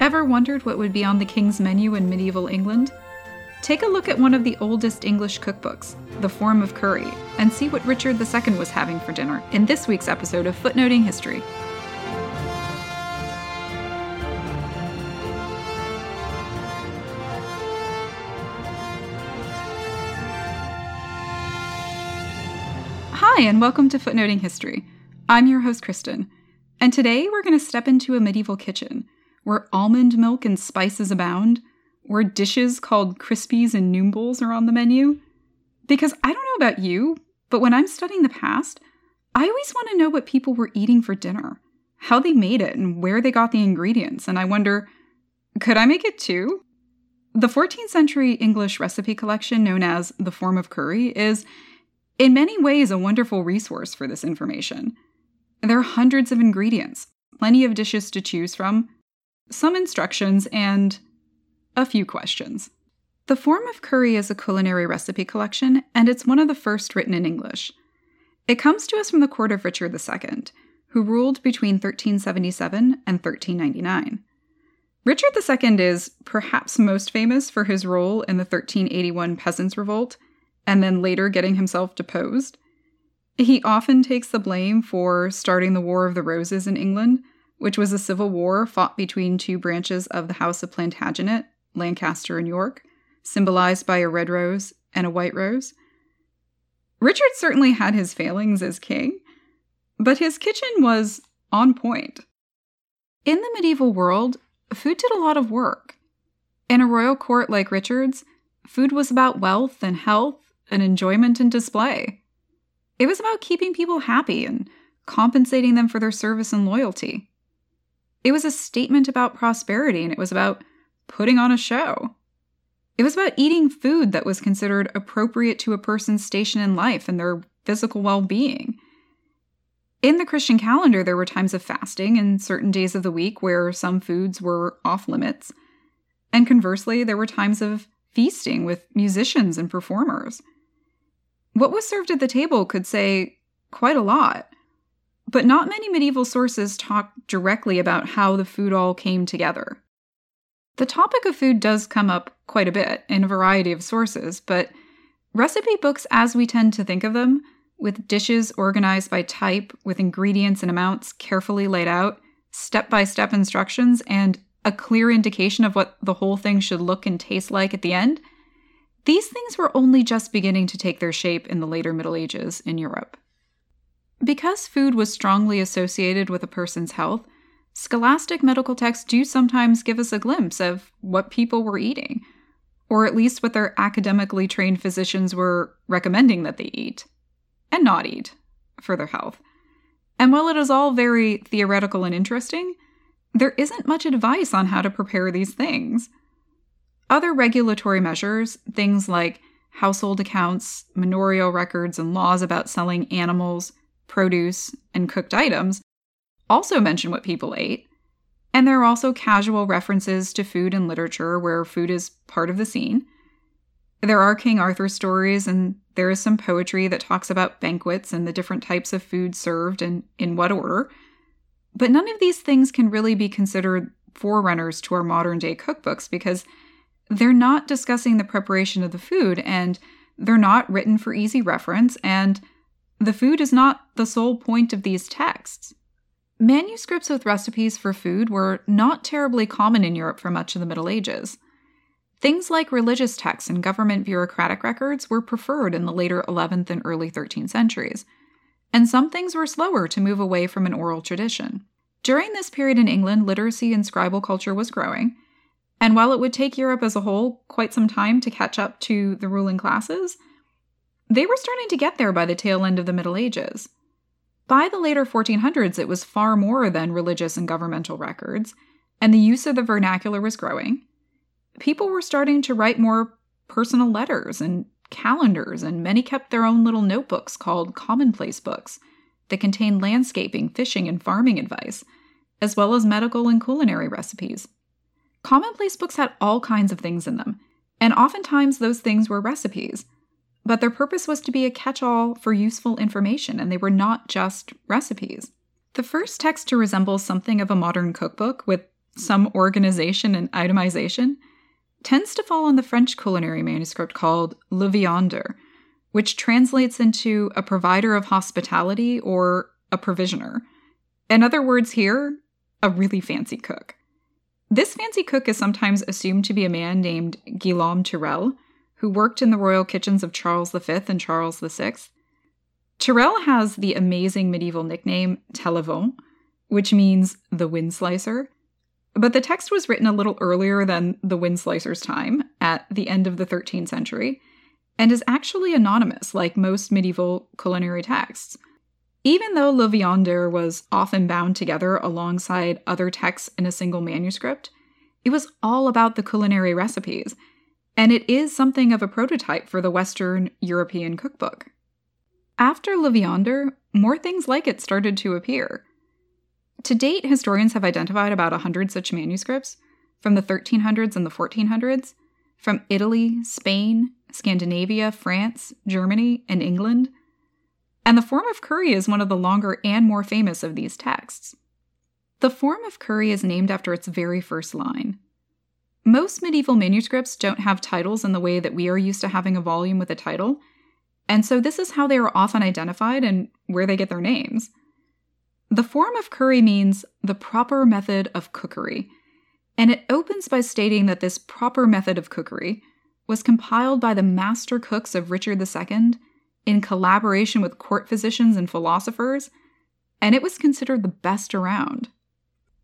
Ever wondered what would be on the king's menu in medieval England? Take a look at one of the oldest English cookbooks, The Forme of Cury, and see what Richard II was having for dinner in this week's episode of Footnoting History. Hi, and welcome to Footnoting History. I'm your host, Kristen, and today we're going to step into a medieval kitchen where almond milk and spices abound, where dishes called Crispies and Noombles are on the menu. Because I don't know about you, but when I'm studying the past, I always want to know what people were eating for dinner, how they made it, and where they got the ingredients. And I wonder, could I make it too? The 14th century English recipe collection, known as The Forme of Cury, is in many ways a wonderful resource for this information. There are hundreds of ingredients, plenty of dishes to choose from, some instructions, and a few questions. The Forme of Cury is a culinary recipe collection, and it's one of the first written in English. It comes to us from the court of Richard II, who ruled between 1377 and 1399. Richard II is perhaps most famous for his role in the 1381 Peasants' Revolt, and then later getting himself deposed. He often takes the blame for starting the War of the Roses in England, which was a civil war fought between two branches of the House of Plantagenet, Lancaster and York, symbolized by a red rose and a white rose. Richard certainly had his failings as king, but his kitchen was on point. In the medieval world, food did a lot of work. In a royal court like Richard's, food was about wealth and health and enjoyment and display. It was about keeping people happy and compensating them for their service and loyalty. It was a statement about prosperity and it was about putting on a show. It was about eating food that was considered appropriate to a person's station in life and their physical well being. In the Christian calendar, there were times of fasting and certain days of the week where some foods were off limits. And conversely, there were times of feasting with musicians and performers. What was served at the table could say quite a lot. But not many medieval sources talk directly about how the food all came together. The topic of food does come up quite a bit in a variety of sources, but recipe books, as we tend to think of them, with dishes organized by type, with ingredients and amounts carefully laid out, step by step instructions, and a clear indication of what the whole thing should look and taste like at the end, these things were only just beginning to take their shape in the later Middle Ages in Europe. Because food was strongly associated with a person's health, scholastic medical texts do sometimes give us a glimpse of what people were eating, or at least what their academically trained physicians were recommending that they eat and not eat for their health. And while it is all very theoretical and interesting, there isn't much advice on how to prepare these things. Other regulatory measures, things like household accounts, manorial records, and laws about selling animals, produce, and cooked items also mention what people ate. And there are also casual references to food in literature where food is part of the scene. There are King Arthur stories, and there is some poetry that talks about banquets and the different types of food served and in what order. But none of these things can really be considered forerunners to our modern day cookbooks because they're not discussing the preparation of the food and they're not written for easy reference and the food is not the sole point of these texts. Manuscripts with recipes for food were not terribly common in Europe for much of the Middle Ages. Things like religious texts and government bureaucratic records were preferred in the later 11th and early 13th centuries, and some things were slower to move away from an oral tradition. During this period in England, literacy and scribal culture was growing, and while it would take Europe as a whole quite some time to catch up to the ruling classes, they were starting to get there by the tail end of the Middle Ages. By the later 1400s, it was far more than religious and governmental records, and the use of the vernacular was growing. People were starting to write more personal letters and calendars, and many kept their own little notebooks called commonplace books that contained landscaping, fishing, and farming advice, as well as medical and culinary recipes. Commonplace books had all kinds of things in them, and oftentimes those things were recipes but their purpose was to be a catch all for useful information, and they were not just recipes. The first text to resemble something of a modern cookbook, with some organization and itemization, tends to fall on the French culinary manuscript called Le Viandier, which translates into a provider of hospitality or a provisioner. In other words, here, a really fancy cook. This fancy cook is sometimes assumed to be a man named Guillaume Tirel, who worked in the royal kitchens of Charles V and Charles VI. Tirel has the amazing medieval nickname Taillevent, which means the wind slicer. But the text was written a little earlier than the wind slicer's time, at the end of the 13th century, and is actually anonymous, like most medieval culinary texts. Even though Le Viandier was often bound together alongside other texts in a single manuscript, it was all about the culinary recipes, and it is something of a prototype for the Western European cookbook. After Le Viandier, more things like it started to appear. To date, historians have identified about 100 such manuscripts from the 1300s and the 1400s, from Italy, Spain, Scandinavia, France, Germany, and England and the Forme of Cury is one of the longer and more famous of these texts. The Forme of Cury is named after its very first line. Most medieval manuscripts don't have titles in the way that we are used to having a volume with a title, and so this is how they are often identified and where they get their names. The Forme of Cury means the proper method of cookery, and it opens by stating that this proper method of cookery was compiled by the master cooks of Richard II in collaboration with court physicians and philosophers, and it was considered the best around.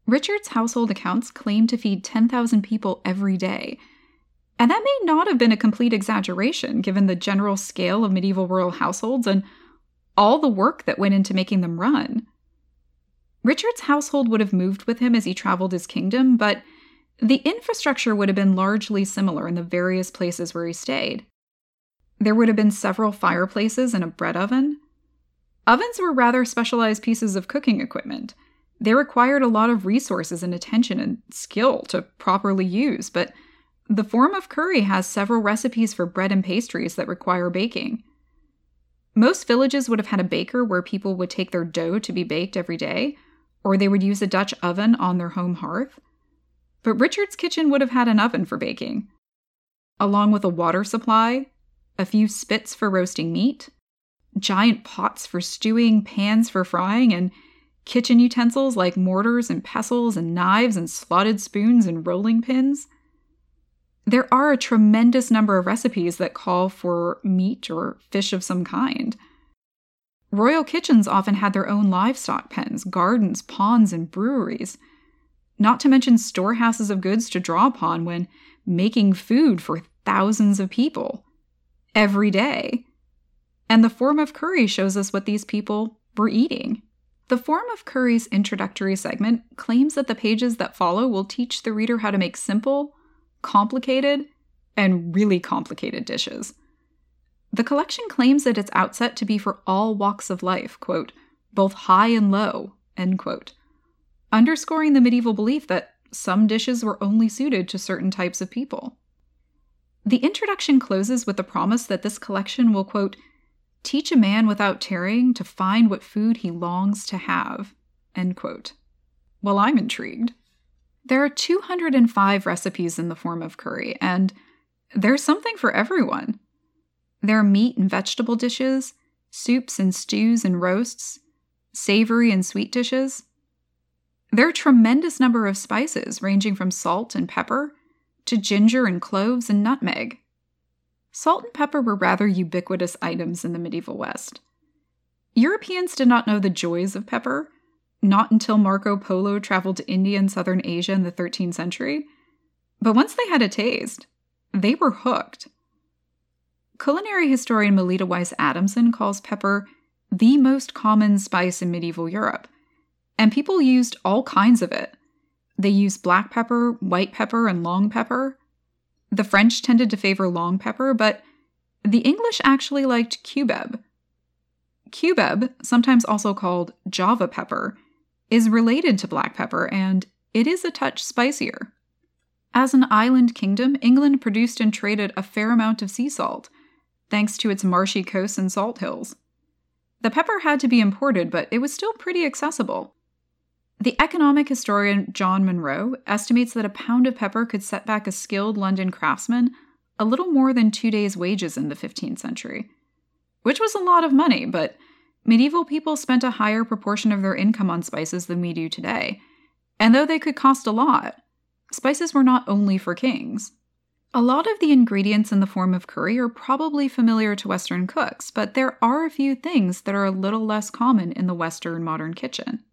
Richard's household accounts claim to feed 10,000 people every day, and that may not have been a complete exaggeration given the general scale of medieval rural households and all the work that went into making them run. Richard's household would have moved with him as he traveled his kingdom, but the infrastructure would have been largely similar in the various places where he stayed. There would have been several fireplaces and a bread oven. Ovens were rather specialized pieces of cooking equipment. They required a lot of resources and attention and skill to properly use, but the Forme of Cury has several recipes for bread and pastries that require baking. Most villages would have had a baker where people would take their dough to be baked every day, or they would use a Dutch oven on their home hearth. But Richard's kitchen would have had an oven for baking, along with a water supply, a few spits for roasting meat, giant pots for stewing, pans for frying, and kitchen utensils like mortars and pestles and knives and slotted spoons and rolling pins. There are a tremendous number of recipes that call for meat or fish of some kind. Royal kitchens often had their own livestock pens, gardens, ponds, and breweries, not to mention storehouses of goods to draw upon when making food for thousands of people every day. And the Forme of Cury shows us what these people were eating. The Forme of Cury's introductory segment claims that the pages that follow will teach the reader how to make simple, complicated, and really complicated dishes. The collection claims at its outset to be for all walks of life, quote, both high and low, end quote, underscoring the medieval belief that some dishes were only suited to certain types of people. The introduction closes with the promise that this collection will, quote, teach a man without tarrying to find what food he longs to have, end quote. Well, I'm intrigued. There are 205 recipes in the Forme of Cury, and there's something for everyone. There are meat and vegetable dishes, soups and stews and roasts, savory and sweet dishes. There are a tremendous number of spices, ranging from salt and pepper to ginger and cloves and nutmeg. Salt and pepper were rather ubiquitous items in the medieval West. Europeans did not know the joys of pepper, not until Marco Polo traveled to India and southern Asia in the 13th century. But once they had a taste, they were hooked. Culinary historian Melita Weiss Adamson calls pepper the most common spice in medieval Europe, and people used all kinds of it, they used black pepper, white pepper, and long pepper. The French tended to favor long pepper, but the English actually liked cubeb. Cubeb, sometimes also called Java pepper, is related to black pepper and it is a touch spicier. As an island kingdom, England produced and traded a fair amount of sea salt, thanks to its marshy coasts and salt hills. The pepper had to be imported, but it was still pretty accessible. The economic historian John Munro estimates that a pound of pepper could set back a skilled London craftsman a little more than two days' wages in the 15th century, which was a lot of money, but medieval people spent a higher proportion of their income on spices than we do today. And though they could cost a lot, spices were not only for kings. A lot of the ingredients in the Forme of Cury are probably familiar to Western cooks, but there are a few things that are a little less common in the Western modern kitchen.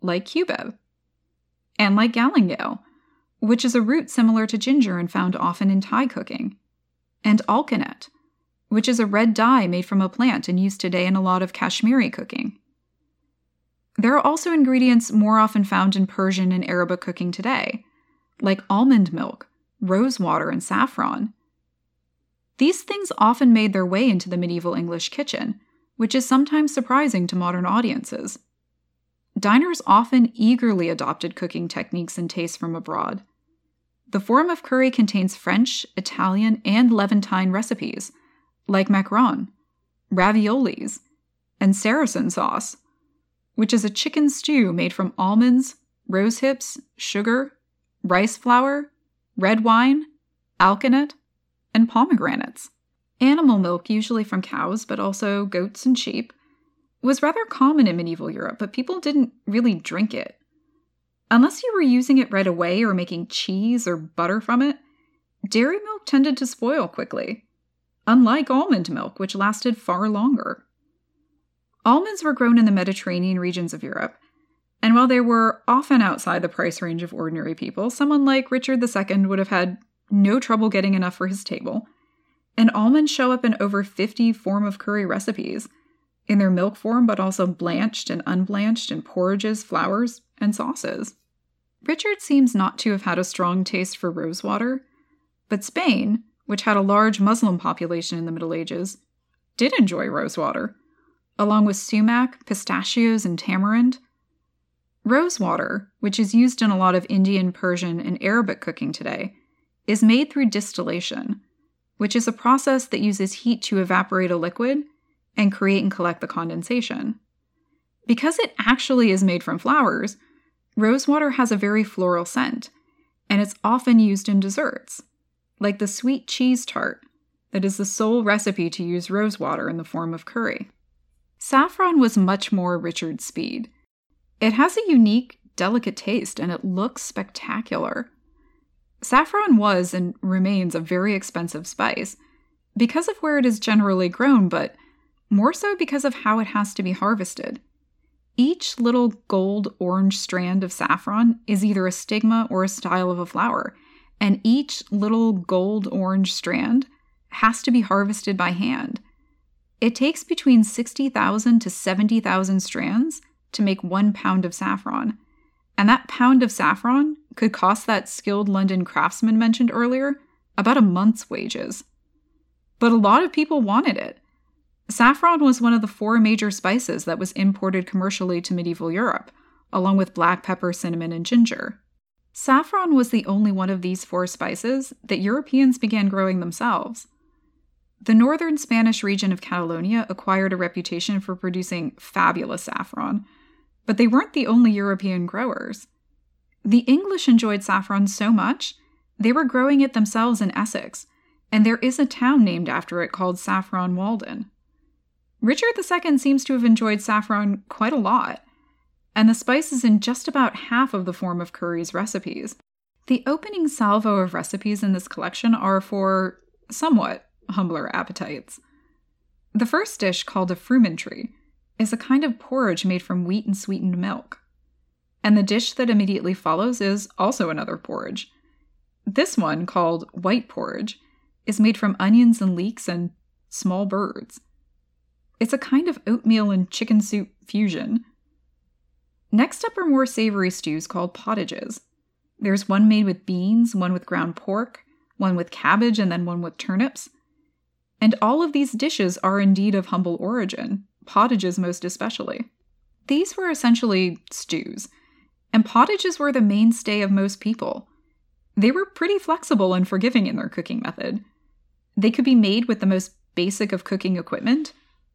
Like cubeb. And like galangal, which is a root similar to ginger and found often in Thai cooking. And alkanet, which is a red dye made from a plant and used today in a lot of Kashmiri cooking. There are also ingredients more often found in Persian and Arabic cooking today, like almond milk, rose water, and saffron. These things often made their way into the medieval English kitchen, which is sometimes surprising to modern audiences. Diners often eagerly adopted cooking techniques and tastes from abroad. The Forme of Cury contains French, Italian, and Levantine recipes, like macaron, raviolis, and Saracen sauce, which is a chicken stew made from almonds, rose hips, sugar, rice flour, red wine, alkanet, and pomegranates. Animal milk, usually from cows, but also goats and sheep, was rather common in medieval Europe, but people didn't really drink it. Unless you were using it right away or making cheese or butter from it, dairy milk tended to spoil quickly, unlike almond milk, which lasted far longer. Almonds were grown in the Mediterranean regions of Europe, and while they were often outside the price range of ordinary people, someone like Richard II would have had no trouble getting enough for his table. And almonds show up in over 50 Forme of Cury recipes, in their milk form, but also blanched and unblanched in porridges, flours, and sauces. Richard seems not to have had a strong taste for rosewater, but Spain, which had a large Muslim population in the Middle Ages, did enjoy rosewater, along with sumac, pistachios, and tamarind. Rosewater, which is used in a lot of Indian, Persian, and Arabic cooking today, is made through distillation, which is a process that uses heat to evaporate a liquid and create and collect the condensation. Because it actually is made from flowers, rosewater has a very floral scent, and it's often used in desserts, like the sweet cheese tart that is the sole recipe to use rosewater in the Forme of Cury. Saffron was much more Richard's speed. It has a unique, delicate taste and it looks spectacular. Saffron was and remains a very expensive spice because of where it is generally grown, but more so because of how it has to be harvested. Each little gold orange strand of saffron is either a stigma or a style of a flower, and each little gold orange strand has to be harvested by hand. It takes between 60,000 to 70,000 strands to make one pound of saffron. And that pound of saffron could cost that skilled London craftsman mentioned earlier about a month's wages. But a lot of people wanted it. Saffron was one of the four major spices that was imported commercially to medieval Europe, along with black pepper, cinnamon, and ginger. Saffron was the only one of these four spices that Europeans began growing themselves. The northern Spanish region of Catalonia acquired a reputation for producing fabulous saffron, but they weren't the only European growers. The English enjoyed saffron so much, they were growing it themselves in Essex, and there is a town named after it called Saffron Walden. Richard II seems to have enjoyed saffron quite a lot, and the spice is in just about half of the Forme of Cury's recipes. The opening salvo of recipes in this collection are for somewhat humbler appetites. The first dish, called a frumentry, is a kind of porridge made from wheat and sweetened milk. And the dish that immediately follows is also another porridge. This one, called white porridge, is made from onions and leeks and small birds. It's a kind of oatmeal and chicken soup fusion. Next up are more savory stews called pottages. There's one made with beans, one with ground pork, one with cabbage, and then one with turnips. And all of these dishes are indeed of humble origin, pottages most especially. These were essentially stews, and pottages were the mainstay of most people. They were pretty flexible and forgiving in their cooking method. They could be made with the most basic of cooking equipment,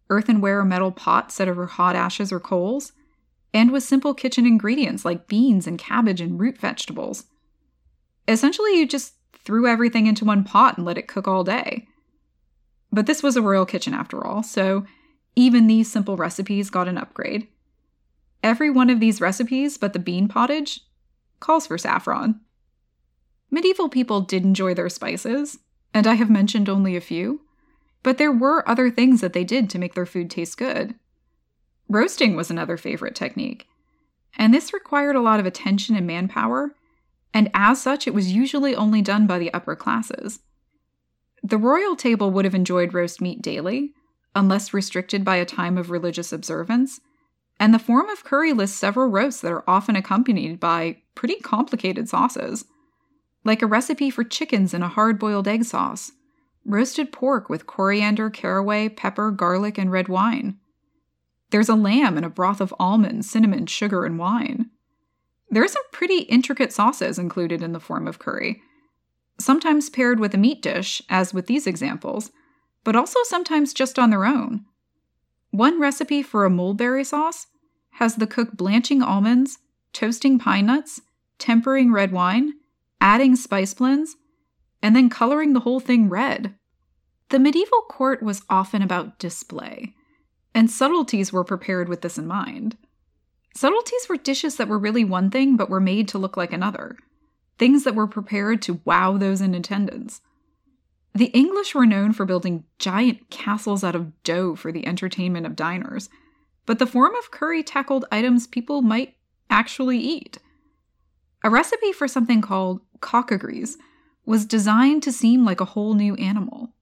earthenware or metal pots set over hot ashes or coals, and with simple kitchen ingredients like beans and cabbage and root vegetables. Essentially, you just threw everything into one pot and let it cook all day. But this was a royal kitchen after all, so even these simple recipes got an upgrade. Every one of these recipes, but the bean pottage, calls for saffron. Medieval people did enjoy their spices, and I have mentioned only a few, but there were other things that they did to make their food taste good. Roasting was another favorite technique, and this required a lot of attention and manpower, and as such, it was usually only done by the upper classes. The royal table would have enjoyed roast meat daily, unless restricted by a time of religious observance, and the Forme of Cury lists several roasts that are often accompanied by pretty complicated sauces, like a recipe for chickens in a hard boiled egg sauce, roasted pork with coriander, caraway, pepper, garlic, and red wine. There's a lamb in a broth of almonds, cinnamon, sugar, and wine. There are some pretty intricate sauces included in the Forme of Cury, sometimes paired with a meat dish, as with these examples, but also sometimes just on their own. One recipe for a mulberry sauce has the cook blanching almonds, toasting pine nuts, tempering red wine, adding spice blends, and then coloring the whole thing red. The medieval court was often about display, and subtleties were prepared with this in mind. Subtleties were dishes that were really one thing but were made to look like another, things that were prepared to wow those in attendance. The English were known for building giant castles out of dough for the entertainment of diners, but the Forme of Cury tackled items people might actually eat. A recipe for something called cockagrees was designed to seem like a whole new animal.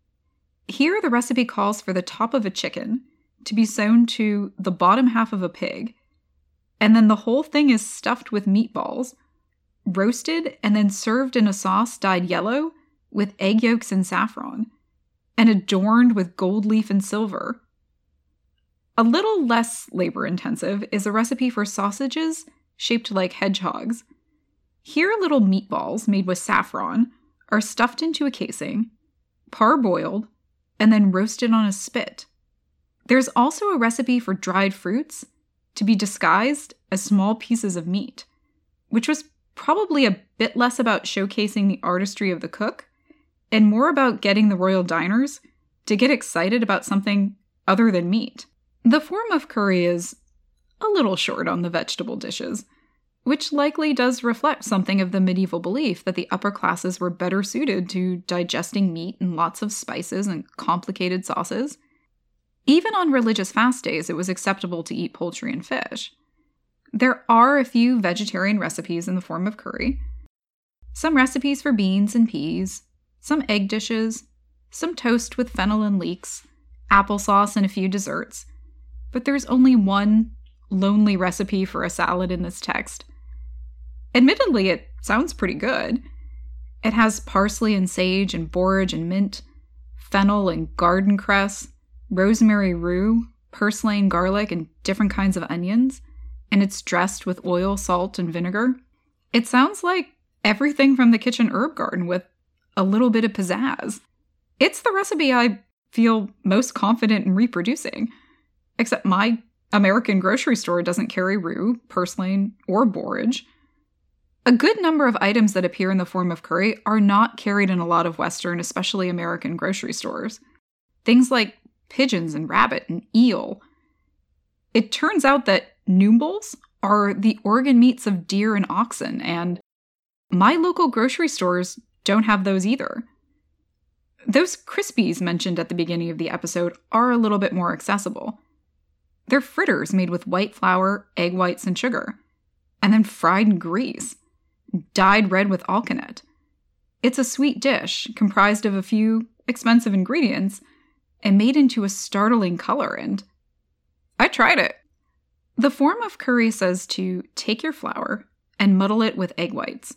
Here, the recipe calls for the top of a chicken to be sewn to the bottom half of a pig, and then the whole thing is stuffed with meatballs, roasted, and then served in a sauce dyed yellow with egg yolks and saffron, and adorned with gold leaf and silver. A little less labor intensive is a recipe for sausages shaped like hedgehogs. Here, little meatballs made with saffron are stuffed into a casing, parboiled, and then roasted on a spit. There's also a recipe for dried fruits to be disguised as small pieces of meat, which was probably a bit less about showcasing the artistry of the cook and more about getting the royal diners to get excited about something other than meat. The Forme of Cury is a little short on the vegetable dishes, which likely does reflect something of the medieval belief that the upper classes were better suited to digesting meat and lots of spices and complicated sauces. Even on religious fast days, it was acceptable to eat poultry and fish. There are a few vegetarian recipes in the Forme of Cury, some recipes for beans and peas, some egg dishes, some toast with fennel and leeks, applesauce, and a few desserts. But there's only one lonely recipe for a salad in this text. Admittedly, it sounds pretty good. It has parsley and sage and borage and mint, fennel and garden cress, rosemary rue, purslane garlic, and different kinds of onions, and it's dressed with oil, salt, and vinegar. It sounds like everything from the kitchen herb garden with a little bit of pizzazz. It's the recipe I feel most confident in reproducing, except my American grocery store doesn't carry rue, purslane, or borage. A good number of items that appear in the Forme of Cury are not carried in a lot of Western, especially American grocery stores. Things like pigeons and rabbit and eel. It turns out that Noombles are the organ meats of deer and oxen, and my local grocery stores don't have those either. Those Crispies mentioned at the beginning of the episode are a little bit more accessible. They're fritters made with white flour, egg whites, and sugar, and then fried in grease, dyed red with alkanet. It's a sweet dish comprised of a few expensive ingredients and made into a startling color, and I tried it. The Forme of Cury says to take your flour and muddle it with egg whites.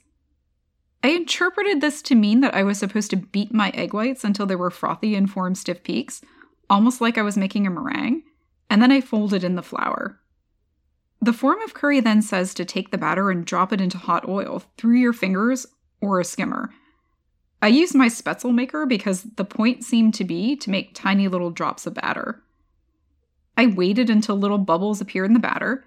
I interpreted this to mean that I was supposed to beat my egg whites until they were frothy and formed stiff peaks, almost like I was making a meringue, and then I folded in the flour. The Forme of Cury then says to take the batter and drop it into hot oil through your fingers or a skimmer. I used my spaetzle maker because the point seemed to be to make tiny little drops of batter. I waited until little bubbles appeared in the batter,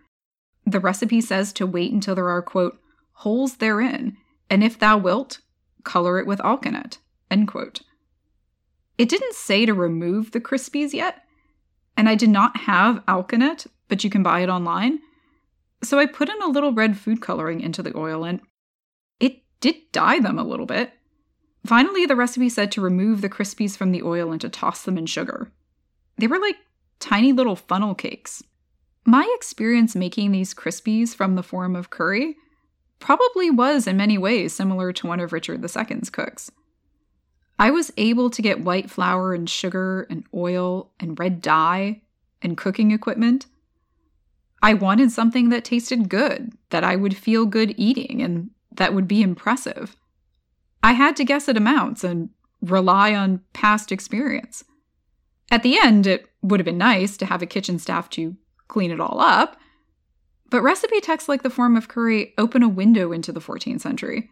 The recipe says to wait until there are, quote, holes therein, and if thou wilt, color it with alkanet, end quote. It didn't say to remove the Crispies yet, and I did not have alkanet, but you can buy it online. So I put in a little red food coloring into the oil and it did dye them a little bit. Finally, the recipe said to remove the Crispies from the oil and to toss them in sugar. They were like tiny little funnel cakes. My experience making these Crispies from the Forme of Cury probably was in many ways similar to one of Richard II's cooks. I was able to get white flour and sugar and oil and red dye and cooking equipment. I wanted something that tasted good, that I would feel good eating, and that would be impressive. I had to guess at amounts and rely on past experience. At the end, it would have been nice to have a kitchen staff to clean it all up, but recipe texts like the Forme of Cury open a window into the 14th century.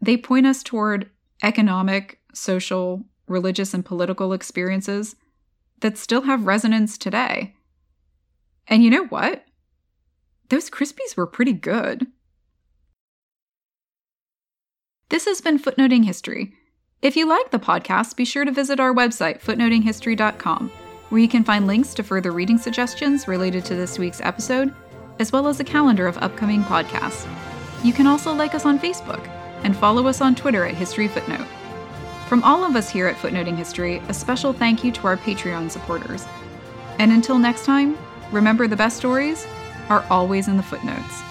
They point us toward economic, social, religious, and political experiences that still have resonance today. And you know what? Those Crispies were pretty good. This has been Footnoting History. If you like the podcast, be sure to visit our website, footnotinghistory.com, where you can find links to further reading suggestions related to this week's episode as well as a calendar of upcoming podcasts. You can also like us on Facebook and follow us on Twitter at History Footnote. From all of us here at Footnoting History, a special thank you to our Patreon supporters. And until next time, remember the best stories are always in the footnotes.